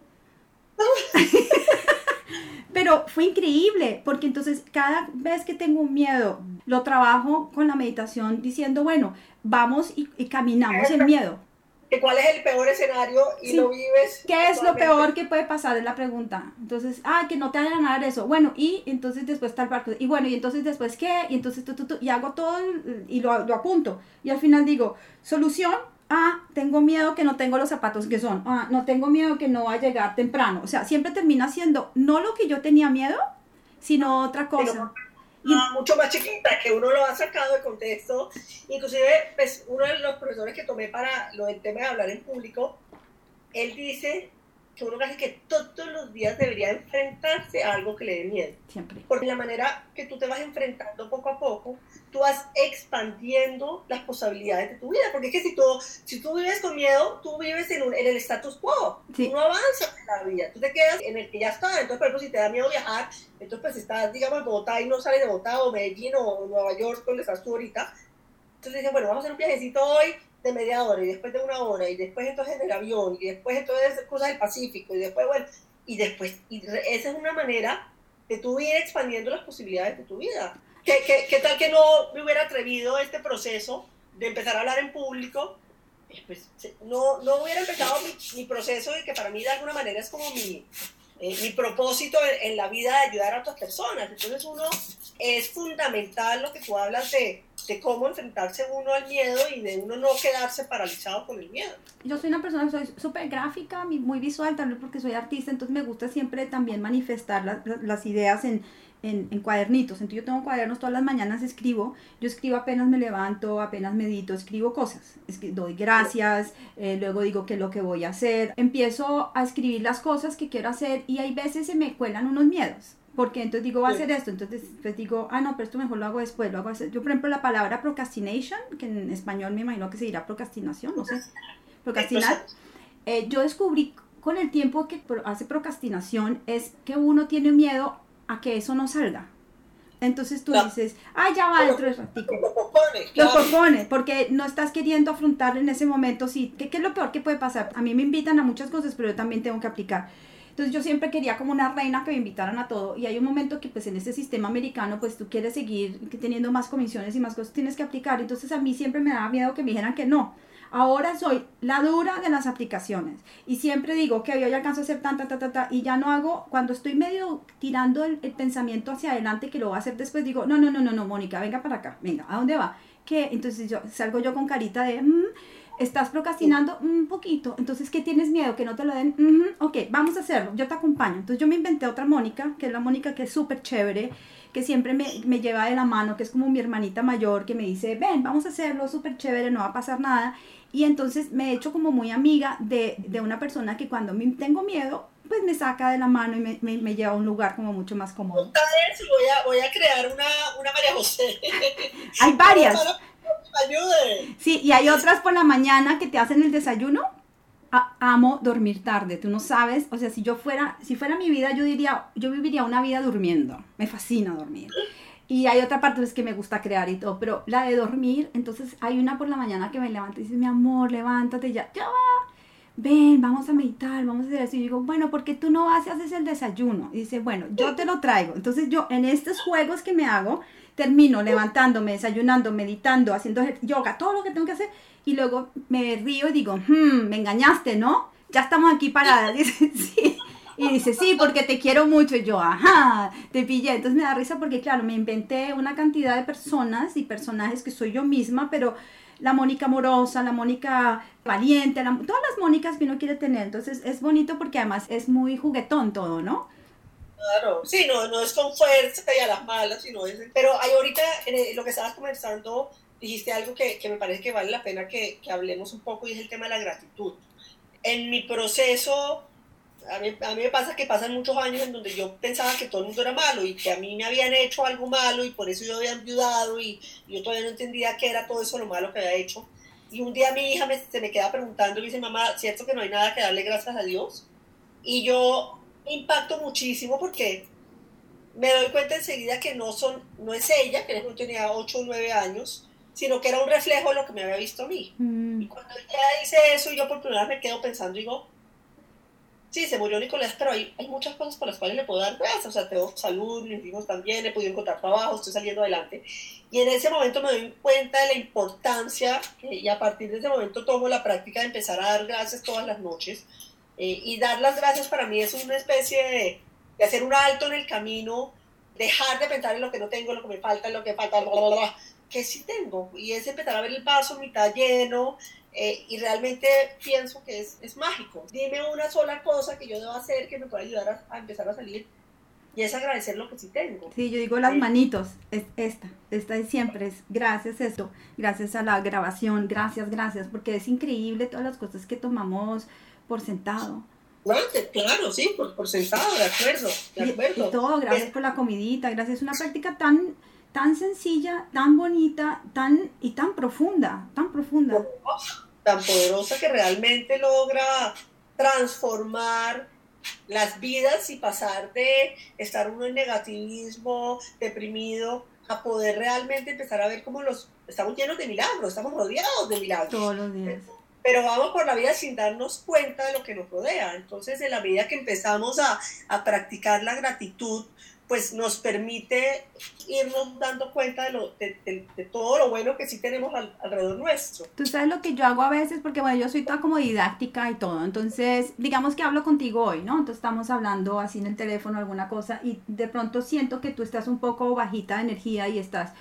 Pero fue increíble, porque entonces cada vez que tengo un miedo, lo trabajo con la meditación diciendo, bueno, vamos y, y caminamos el miedo que cuál es el peor escenario y lo vives. ¿Qué es lo peor que puede pasar? Es la pregunta. Entonces, ah, que no te hagan nada eso. Bueno, y entonces después está el barco. Y bueno, y entonces después qué? Y entonces tú, tú, tú, y hago todo y lo, lo, apunto. Y al final digo, solución, ah, tengo miedo que no tengo los zapatos que son. Ah, no tengo miedo que no va a llegar temprano. O sea, siempre termina siendo no lo que yo tenía miedo, sino otra cosa mucho más chiquita, que uno lo ha sacado de contexto. Inclusive, pues, uno de los profesores que tomé para lo del tema de hablar en público, él dice que uno casi que todos los días debería enfrentarse a algo que le dé miedo. Siempre. Porque la manera que tú te vas enfrentando poco a poco, tú vas expandiendo las posibilidades de tu vida. Porque es que si tú, si tú vives con miedo, tú vives en, en el status quo. Tú no avanzas en la vida. Tú te quedas en el que ya está. Entonces, por ejemplo, si te da miedo viajar, entonces pues estás, digamos, en Bogotá y no sales de Bogotá o Medellín o Nueva York, donde estás tú ahorita. Entonces dicen, bueno, vamos a hacer un viajecito hoy de media hora y después de una hora y después entonces en el avión y después entonces cosas del Pacífico y después, bueno, y después, y esa es una manera de tú ir expandiendo las posibilidades de tu vida. ¿Qué, qué, qué tal que no me hubiera atrevido este proceso de empezar a hablar en público? Eh, pues no, no hubiera empezado mi, mi proceso y que para mí de alguna manera es como mi, eh, mi propósito en, la vida de ayudar a otras personas. Entonces uno es fundamental lo que tú hablas de, de cómo enfrentarse uno al miedo y de uno no quedarse paralizado con el miedo. Yo soy una persona que soy súper gráfica, muy visual, vez porque soy artista, entonces me gusta siempre también manifestar las ideas en, en, en, cuadernitos. Entonces yo tengo cuadernos todas las mañanas, escribo. Yo escribo apenas me levanto, apenas medito, escribo cosas. doy gracias, eh, luego digo qué es lo que voy a hacer. Empiezo a escribir las cosas que quiero hacer y hay veces se me cuelan unos miedos. Porque entonces digo, voy a hacer esto. Entonces pues digo, ah, no, pero esto mejor lo hago después. Lo hago Yo, por ejemplo, la palabra procrastination, que en español me imagino que se dirá procrastinación, no sé. Procrastinar. Eh, yo descubrí con el tiempo que hace procrastinación es que uno tiene miedo a que eso no salga. Entonces tú dices, ah, ya va dentro de ratico. Lo propones. Lo propones, porque no estás queriendo afrontar en ese momento, sí. ¿Qué, ¿Qué es lo peor que puede pasar? A mí me invitan a muchas cosas, pero yo también tengo que aplicar. Entonces yo siempre quería como una reina que me invitaran a todo y hay un momento que pues en este sistema americano pues tú quieres seguir teniendo más comisiones y más cosas tienes que aplicar. Entonces a mí siempre me daba miedo que me dijeran que no. Ahora soy la dura de las aplicaciones y siempre digo que yo ya alcanzo a hacer tanta, ta, ta, ta, y ya no hago, cuando estoy medio tirando el, pensamiento hacia adelante que lo voy a hacer después, digo, no, no, no, no, no, Mónica, venga para acá, venga, ¿a dónde va? Que entonces yo salgo yo con carita de, mm, ¿Estás procrastinando? Un poquito. Entonces, ¿qué tienes miedo? Que no te lo den. Ujú, Ok, vamos a hacerlo. Yo te acompaño. Entonces, yo me inventé otra Mónica, que es la Mónica que es súper chévere, que siempre me, me lleva de la mano, que es como mi hermanita mayor, que me dice, ven, vamos a hacerlo, súper chévere, no va a pasar nada. Y entonces me he hecho como muy amiga de, de una persona que cuando me, tengo miedo, pues me saca de la mano y me, me, me lleva a un lugar como mucho más cómodo. Voy a, voy a crear una, una María José. Hay varias. Ayude. Sí, y hay otras por la mañana que te hacen el desayuno. A- amo dormir tarde, tú no sabes, o sea, si yo fuera, si fuera mi vida, yo diría, yo viviría una vida durmiendo, me fascina dormir. Y hay otra parte pues, que me gusta crear y todo, pero la de dormir, entonces hay una por la mañana que me levanta y dice, mi amor, levántate ya, ya va, ven, vamos a meditar, vamos a hacer eso. Y digo, bueno, ¿por qué tú no vas haces el desayuno? Y dice, bueno, yo te lo traigo. Entonces yo en estos juegos que me hago, termino levantándome, desayunando, meditando, haciendo yoga, todo lo que tengo que hacer, y luego me río y digo, hmm, me engañaste, ¿no? Ya estamos aquí paradas. Dice, sí. Y dice, sí, porque te quiero mucho. Y yo, ajá, te pillé. Entonces me da risa porque, claro, me inventé una cantidad de personas y personajes que soy yo misma, pero la Mónica amorosa, la Mónica valiente, todas las Mónicas que uno quiere tener. Entonces es bonito porque además es muy juguetón todo, ¿no? Claro, sí, no, no es con fuerza y a las malas, sino. Pero hay ahorita, en lo que estabas conversando, dijiste algo que, que me parece que vale la pena que, que hablemos un poco y es el tema de la gratitud. En mi proceso, a mí, a mí me pasa que pasan muchos años en donde yo pensaba que todo el mundo era malo y que a mí me habían hecho algo malo y por eso yo había enviudado y, y yo todavía no entendía qué era todo eso lo malo que había hecho. Y un día mi hija me- se me queda preguntando y dice, mamá, ¿cierto que no hay nada que darle gracias a Dios? Y yo me impacto muchísimo porque me doy cuenta enseguida que no, son, no es ella, que momento tenía 8 o 9 años, sino que era un reflejo de lo que me había visto a mí. Y Mm, cuando ella dice eso, yo por primera vez me quedo pensando y digo, sí, se murió Nicolás, pero hay, hay muchas cosas por las cuales le puedo dar gracias. O sea, tengo salud, mis hijos también, he podido encontrar trabajo, estoy saliendo adelante. Y en ese momento me doy cuenta de la importancia eh, y a partir de ese momento tomo la práctica de empezar a dar gracias todas las noches. Eh, y dar las gracias para mí es una especie de, de hacer un alto en el camino, dejar de pensar en lo que no tengo, lo que me falta, lo que falta, bla, bla, bla, que sí tengo. Y es empezar a ver el vaso mitad lleno, eh, y realmente pienso que es, es mágico. Dime una sola cosa que yo debo hacer que me pueda ayudar a, a empezar a salir y es agradecer lo que sí tengo. Sí, yo digo las Sí. manitos, es esta, esta es siempre es gracias esto, gracias a la grabación, gracias, gracias, porque es increíble todas las cosas que tomamos por sentado. Claro, sí, por, por sentado, de acuerdo, de Y, acuerdo. y todo, gracias por la comidita, gracias, es una práctica tan, tan sencilla, tan bonita, tan y tan profunda, tan profunda. tan poderosa que realmente logra transformar las vidas y pasar de estar uno en negativismo, deprimido, a poder realmente empezar a ver cómo los estamos llenos de milagros, estamos rodeados de milagros. Todos los días. pero vamos por la vida sin darnos cuenta de lo que nos rodea. Entonces, en la medida que empezamos a, a practicar la gratitud, pues nos permite irnos dando cuenta de, lo, de, de- de todo lo bueno que sí tenemos al- alrededor nuestro. Tú sabes lo que yo hago a veces, porque bueno, yo soy toda como didáctica y todo, entonces digamos que hablo contigo hoy, ¿no? Entonces estamos hablando así en el teléfono alguna cosa y de pronto siento que tú estás un poco bajita de energía y estás,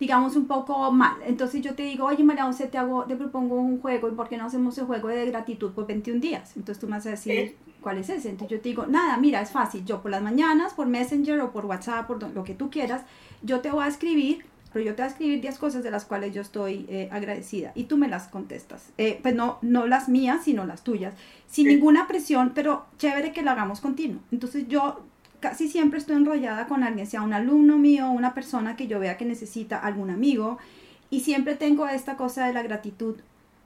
digamos, un poco mal. Entonces yo te digo, oye María José, te, hago, te propongo un juego y ¿por qué no hacemos el juego de gratitud por 21 días? Entonces tú me vas a decir, ¿cuál es ese? Entonces yo te digo, nada, mira, es fácil, yo por las mañanas, por Messenger o por WhatsApp, por lo que tú quieras, yo te voy a escribir pero yo te voy a escribir 10 cosas de las cuales yo estoy eh, agradecida y tú me las contestas. Eh, pues no, no las mías, sino las tuyas, sin Sí. ninguna presión, pero chévere que lo hagamos continuo. Entonces yo casi siempre estoy enrollada con alguien, sea un alumno mío, una persona que yo vea que necesita algún amigo, y siempre tengo esta cosa de la gratitud.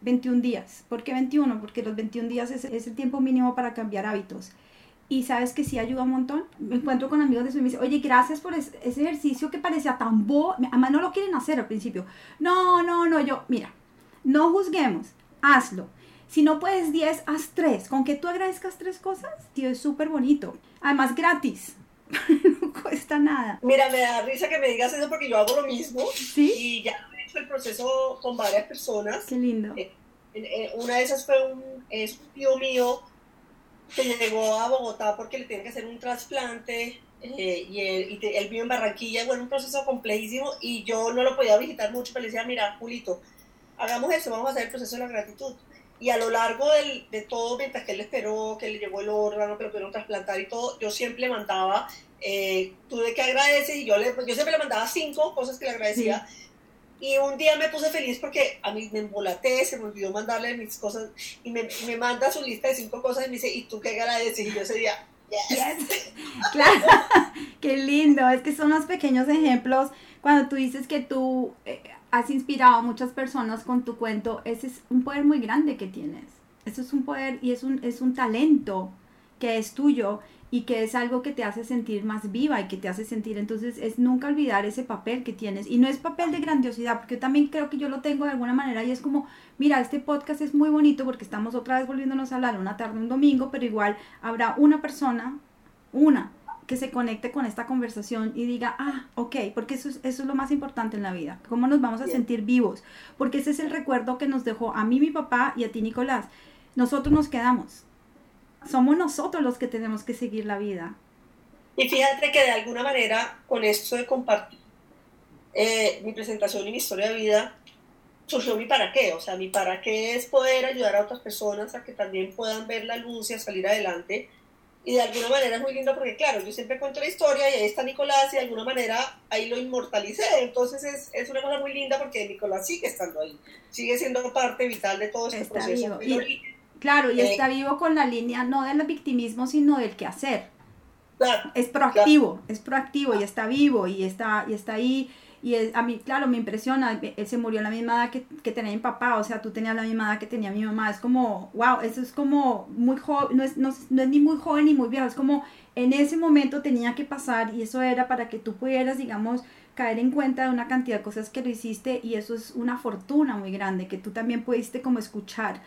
21 días. ¿Por qué 21? Porque los 21 días es, es el tiempo mínimo para cambiar hábitos. Y sabes que sí ayuda un montón. Me encuentro con amigos de eso y me dicen, oye, gracias por es- ese ejercicio que parecía tan bo. Además, no lo quieren hacer al principio. No, no, no, yo, mira, no juzguemos, hazlo. Si no puedes 10, haz 3. Con que tú agradezcas tres cosas, tío, es súper bonito. Además, gratis. no cuesta nada. Mira, me da risa que me digas eso porque yo hago lo mismo ¿Sí? y ya he hecho el proceso con varias personas. Qué lindo. En- en- Una de esas fue un, es un tío mío que llegó a Bogotá porque le tienen que hacer un trasplante eh, y, él, y te- él vive en Barranquilla, bueno, un proceso complejísimo y yo no lo podía visitar mucho, pero le decía, mira, Julito, hagamos eso, vamos a hacer el proceso de la gratitud. Y a lo largo del, de todo, mientras que él esperó, que le llegó el órgano, que lo pudieron trasplantar y todo, yo siempre le mandaba, eh, tú de qué agradeces, y yo, le, yo siempre le mandaba cinco cosas que le agradecía. Y un día me puse feliz porque a mí me embolaté, se me olvidó mandarle mis cosas, y me, me manda su lista de cinco cosas y me dice, ¿y tú qué agradeces? Y yo ese día, yes. Claro, qué lindo, es que son los pequeños ejemplos, cuando tú dices que tú... Eh, has inspirado a muchas personas con tu cuento, ese es un poder muy grande que tienes. Eso es un poder y es un, es un talento que es tuyo y que es algo que te hace sentir más viva y que te hace sentir, entonces es nunca olvidar ese papel que tienes. Y no es papel de grandiosidad, porque yo también creo que yo lo tengo de alguna manera y es como, mira, este podcast es muy bonito porque estamos otra vez volviéndonos a hablar una tarde, un domingo, pero igual habrá una persona, una, que se conecte con esta conversación y diga, ah, ok, porque eso es, eso es lo más importante en la vida, cómo nos vamos a sentir vivos, porque ese es el recuerdo que nos dejó a mí mi papá y a ti Nicolás. Nosotros nos quedamos, somos nosotros los que tenemos que seguir la vida. Y fíjate que de alguna manera con esto de compartir eh, mi presentación y mi historia de vida, surgió mi para qué, o sea, mi para qué es poder ayudar a otras personas a que también puedan ver la luz y a salir adelante y de alguna manera es muy lindo porque, claro, yo siempre cuento la historia y ahí está Nicolás y de alguna manera ahí lo inmortalicé. Entonces es, es una cosa muy linda porque Nicolás sigue estando ahí, sigue siendo parte vital de todo este proceso. claro, y está eh, vivo con la línea no del victimismo, sino del quehacer. Claro, es proactivo, es proactivo y está vivo y está, y está ahí y a mí, claro, me impresiona, él se murió a la misma edad que, que, tenía mi papá, o sea, tú tenías la misma edad que tenía mi mamá, es como, wow, eso es como muy joven, no es, no, no es ni muy joven ni muy viejo, es como en ese momento tenía que pasar y eso era para que tú pudieras, digamos, caer en cuenta de una cantidad de cosas que lo hiciste y eso es una fortuna muy grande, que tú también pudiste como escuchar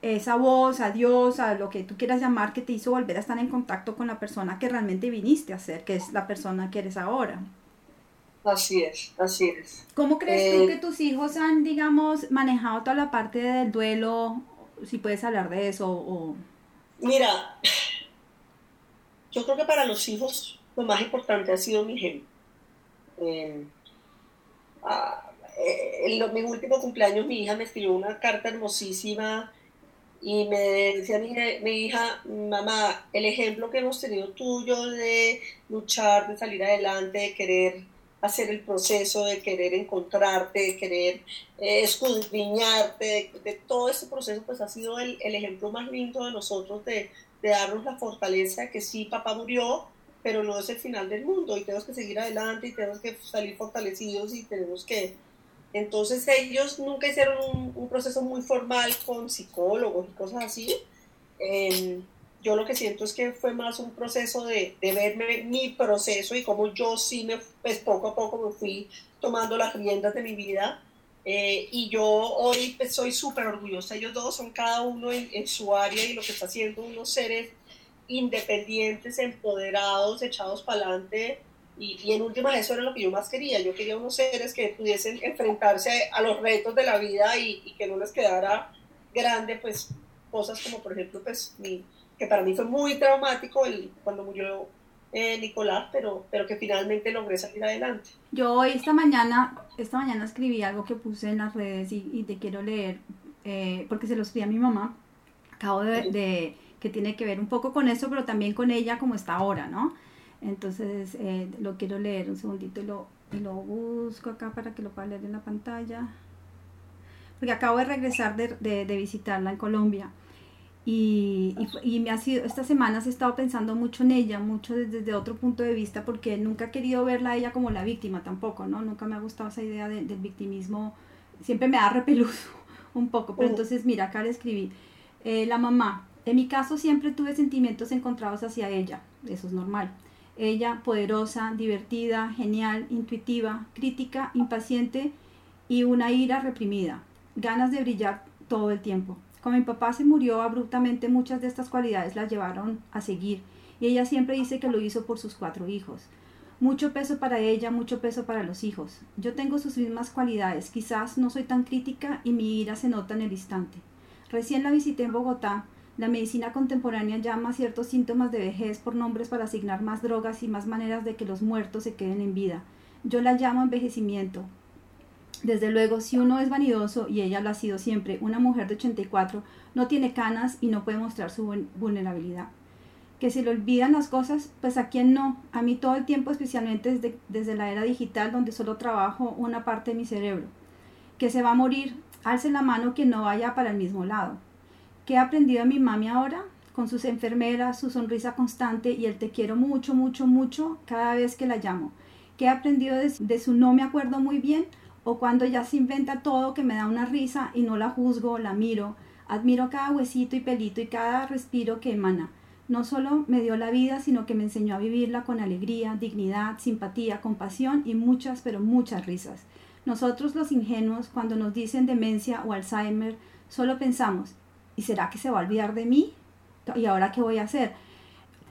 esa voz, a Dios, a lo que tú quieras llamar, que te hizo volver a estar en contacto con la persona que realmente viniste a ser, que es la persona que eres ahora. Así es, así es. ¿Cómo crees tú eh, que tus hijos han, digamos, manejado toda la parte del duelo? Si puedes hablar de eso o... Mira, yo creo que para los hijos lo más importante ha sido mi ejemplo. Eh, ah, eh, en mi último cumpleaños mi hija me escribió una carta hermosísima y me decía mi, mi, hija, mamá, el ejemplo que hemos tenido tuyo de luchar, de salir adelante, de querer hacer el proceso de querer encontrarte, de querer eh, escudriñarte, de, todo ese proceso, pues ha sido el, el ejemplo más lindo de nosotros de, de, darnos la fortaleza de que sí, papá murió, pero no es el final del mundo y tenemos que seguir adelante y tenemos que salir fortalecidos y tenemos que... Entonces ellos nunca hicieron un, proceso muy formal con psicólogos y cosas así. Eh, yo lo que siento es que fue más un proceso de, de verme mi proceso y como yo sí me, pues poco a poco me fui tomando las riendas de mi vida. Eh, y yo hoy pues, soy súper orgullosa. Ellos dos son cada uno en, en, su área y lo que está haciendo unos seres independientes, empoderados, echados para adelante. Y, y, en últimas eso era lo que yo más quería. Yo quería unos seres que pudiesen enfrentarse a los retos de la vida y, y que no les quedara grande, pues cosas como por ejemplo pues mi, que para mí fue muy traumático el, cuando murió eh, Nicolás, pero, pero que finalmente logré salir adelante. Yo hoy, esta mañana, esta mañana escribí algo que puse en las redes y, y te quiero leer, eh, porque se lo escribí a mi mamá, acabo de, de, que tiene que ver un poco con eso, pero también con ella como está ahora, ¿no? Entonces, eh, lo quiero leer un segundito y lo, y lo busco acá para que lo pueda leer en la pantalla. Porque acabo de regresar de, de, de visitarla en Colombia. Y, y, me ha sido, estas semanas he estado pensando mucho en ella, mucho desde, otro punto de vista, porque nunca he querido verla a ella como la víctima tampoco, ¿no? Nunca me ha gustado esa idea del victimismo, siempre me da repelús un poco, pero entonces mira, acá le escribí, eh, la mamá, en mi caso siempre tuve sentimientos encontrados hacia ella, eso es normal. Ella, poderosa, divertida, genial, intuitiva, crítica, impaciente y una ira reprimida, ganas de brillar todo el tiempo cuando mi papá se murió abruptamente, muchas de estas cualidades la llevaron a seguir, y ella siempre dice que lo hizo por sus cuatro hijos. Mucho peso para ella, mucho peso para los hijos. Yo tengo sus mismas cualidades, quizás no soy tan crítica y mi ira se nota en el instante. Recién la visité en Bogotá. La medicina contemporánea llama ciertos síntomas de vejez por nombres para asignar más drogas y más maneras de que los muertos se queden en vida. Yo la llamo envejecimiento. Desde luego, si uno es vanidoso, y ella lo ha sido siempre, una mujer de 84 no tiene canas y no puede mostrar su vulnerabilidad. Que se le olvidan las cosas, pues a quién no. A mí todo el tiempo, especialmente desde, desde la era digital, donde solo trabajo una parte de mi cerebro. Que se va a morir, alce la mano quien no vaya para el mismo lado. ¿Qué he aprendido de mi mami ahora? Con sus enfermeras, su sonrisa constante y el te quiero mucho, mucho, mucho cada vez que la llamo. ¿Qué he aprendido de su no me acuerdo muy bien? O cuando ya se inventa todo que me da una risa y no la juzgo, la miro, admiro cada huesito y pelito y cada respiro que emana. No solo me dio la vida, sino que me enseñó a vivirla con alegría, dignidad, simpatía, compasión y muchas, pero muchas risas. Nosotros los ingenuos, cuando nos dicen demencia o Alzheimer, solo pensamos, ¿y será que se va a olvidar de mí? ¿Y ahora qué voy a hacer?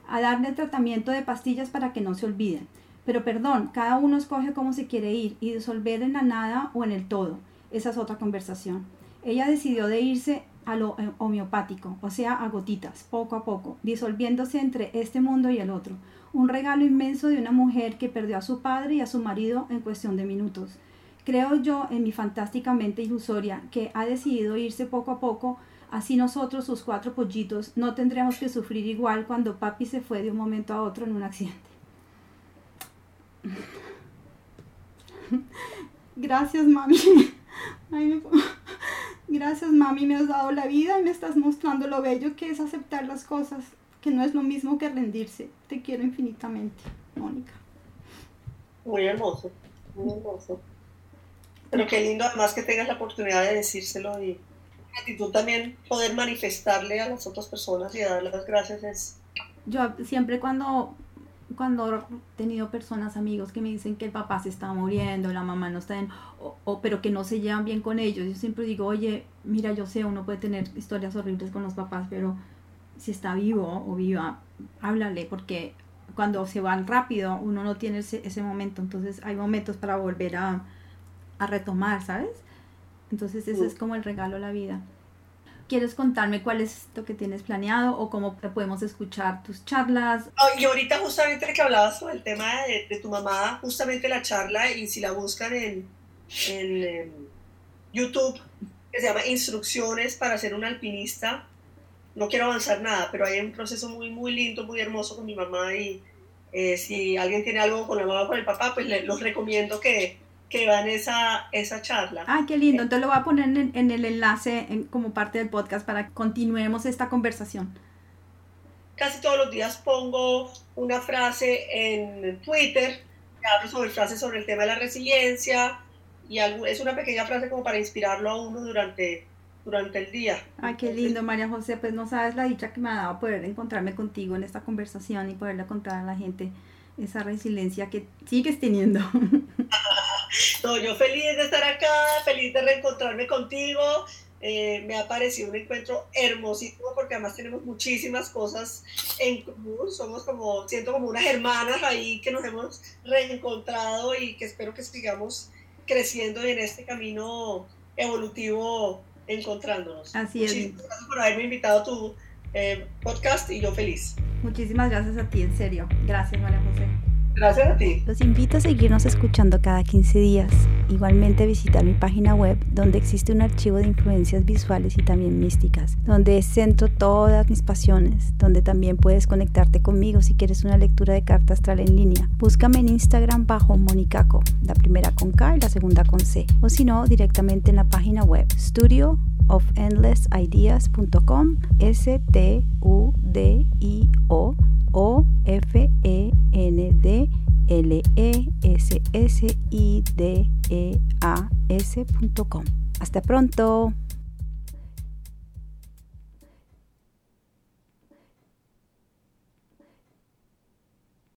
A darle tratamiento de pastillas para que no se olviden. Pero perdón, cada uno escoge cómo se quiere ir y disolver en la nada o en el todo. Esa es otra conversación. Ella decidió de irse a lo eh, homeopático, o sea, a gotitas, poco a poco, disolviéndose entre este mundo y el otro. Un regalo inmenso de una mujer que perdió a su padre y a su marido en cuestión de minutos. Creo yo, en mi fantásticamente ilusoria, que ha decidido irse poco a poco, así nosotros, sus cuatro pollitos, no tendremos que sufrir igual cuando papi se fue de un momento a otro en un accidente. Gracias, mami. Gracias, mami, me has dado la vida y me estás mostrando lo bello que es aceptar las cosas, que no es lo mismo que rendirse. Te quiero infinitamente, Mónica. Muy hermoso, muy hermoso. Pero qué lindo además que tengas la oportunidad de decírselo y actitud también poder manifestarle a las otras personas y darle las gracias es... Yo siempre cuando cuando he tenido personas, amigos que me dicen que el papá se está muriendo, la mamá no está en, o, pero que no se llevan bien con ellos, yo siempre digo, oye, mira, yo sé, uno puede tener historias horribles con los papás, pero si está vivo o viva, háblale, porque cuando se van rápido, uno no tiene ese, ese momento, entonces hay momentos para volver a, a retomar, ¿sabes? Entonces ese es como el regalo a la vida. ¿Quieres contarme cuál es lo que tienes planeado o cómo podemos escuchar tus charlas? y ahorita justamente que hablabas sobre el tema de, tu mamá, justamente la charla, y si la buscan en, en, YouTube, que se llama Instrucciones para ser un alpinista, no quiero avanzar nada, pero hay un proceso muy, muy lindo, muy hermoso con mi mamá y eh, si alguien tiene algo con la mamá o con el papá, pues les los recomiendo que, que van esa, esa charla. Ay, qué lindo. Entonces lo voy a poner en, el enlace como parte del podcast para que continuemos esta conversación. Casi todos los días pongo una frase en Twitter, que hablo sobre frases sobre el tema de la resiliencia y es una pequeña frase como para inspirarlo a uno durante, durante el día. Ay, qué lindo, María José. Pues no sabes la dicha que me ha dado poder encontrarme contigo en esta conversación y poderle contar a la gente esa resiliencia que sigues teniendo. no, yo feliz de estar acá, feliz de reencontrarme contigo. Eh, me ha parecido un encuentro hermosísimo porque además tenemos muchísimas cosas en común. Somos como, siento como unas hermanas ahí que nos hemos reencontrado y que espero que sigamos creciendo en este camino evolutivo encontrándonos. Así es. Muchísimas gracias por haberme invitado a tu eh, podcast y yo feliz. Muchísimas gracias a ti, en serio. Gracias, María José. Gracias a ti. Los invito a seguirnos escuchando cada 15 días. Igualmente visitar mi página web donde existe un archivo de influencias visuales y también místicas, donde centro todas mis pasiones, donde también puedes conectarte conmigo si quieres una lectura de carta astral en línea. Búscame en Instagram bajo Monicaco, la primera con K y la segunda con C, o si no, directamente en la página web studio of endless ideas.com s t u d i o o f e n d l e s s i d e a s.com. Hasta pronto.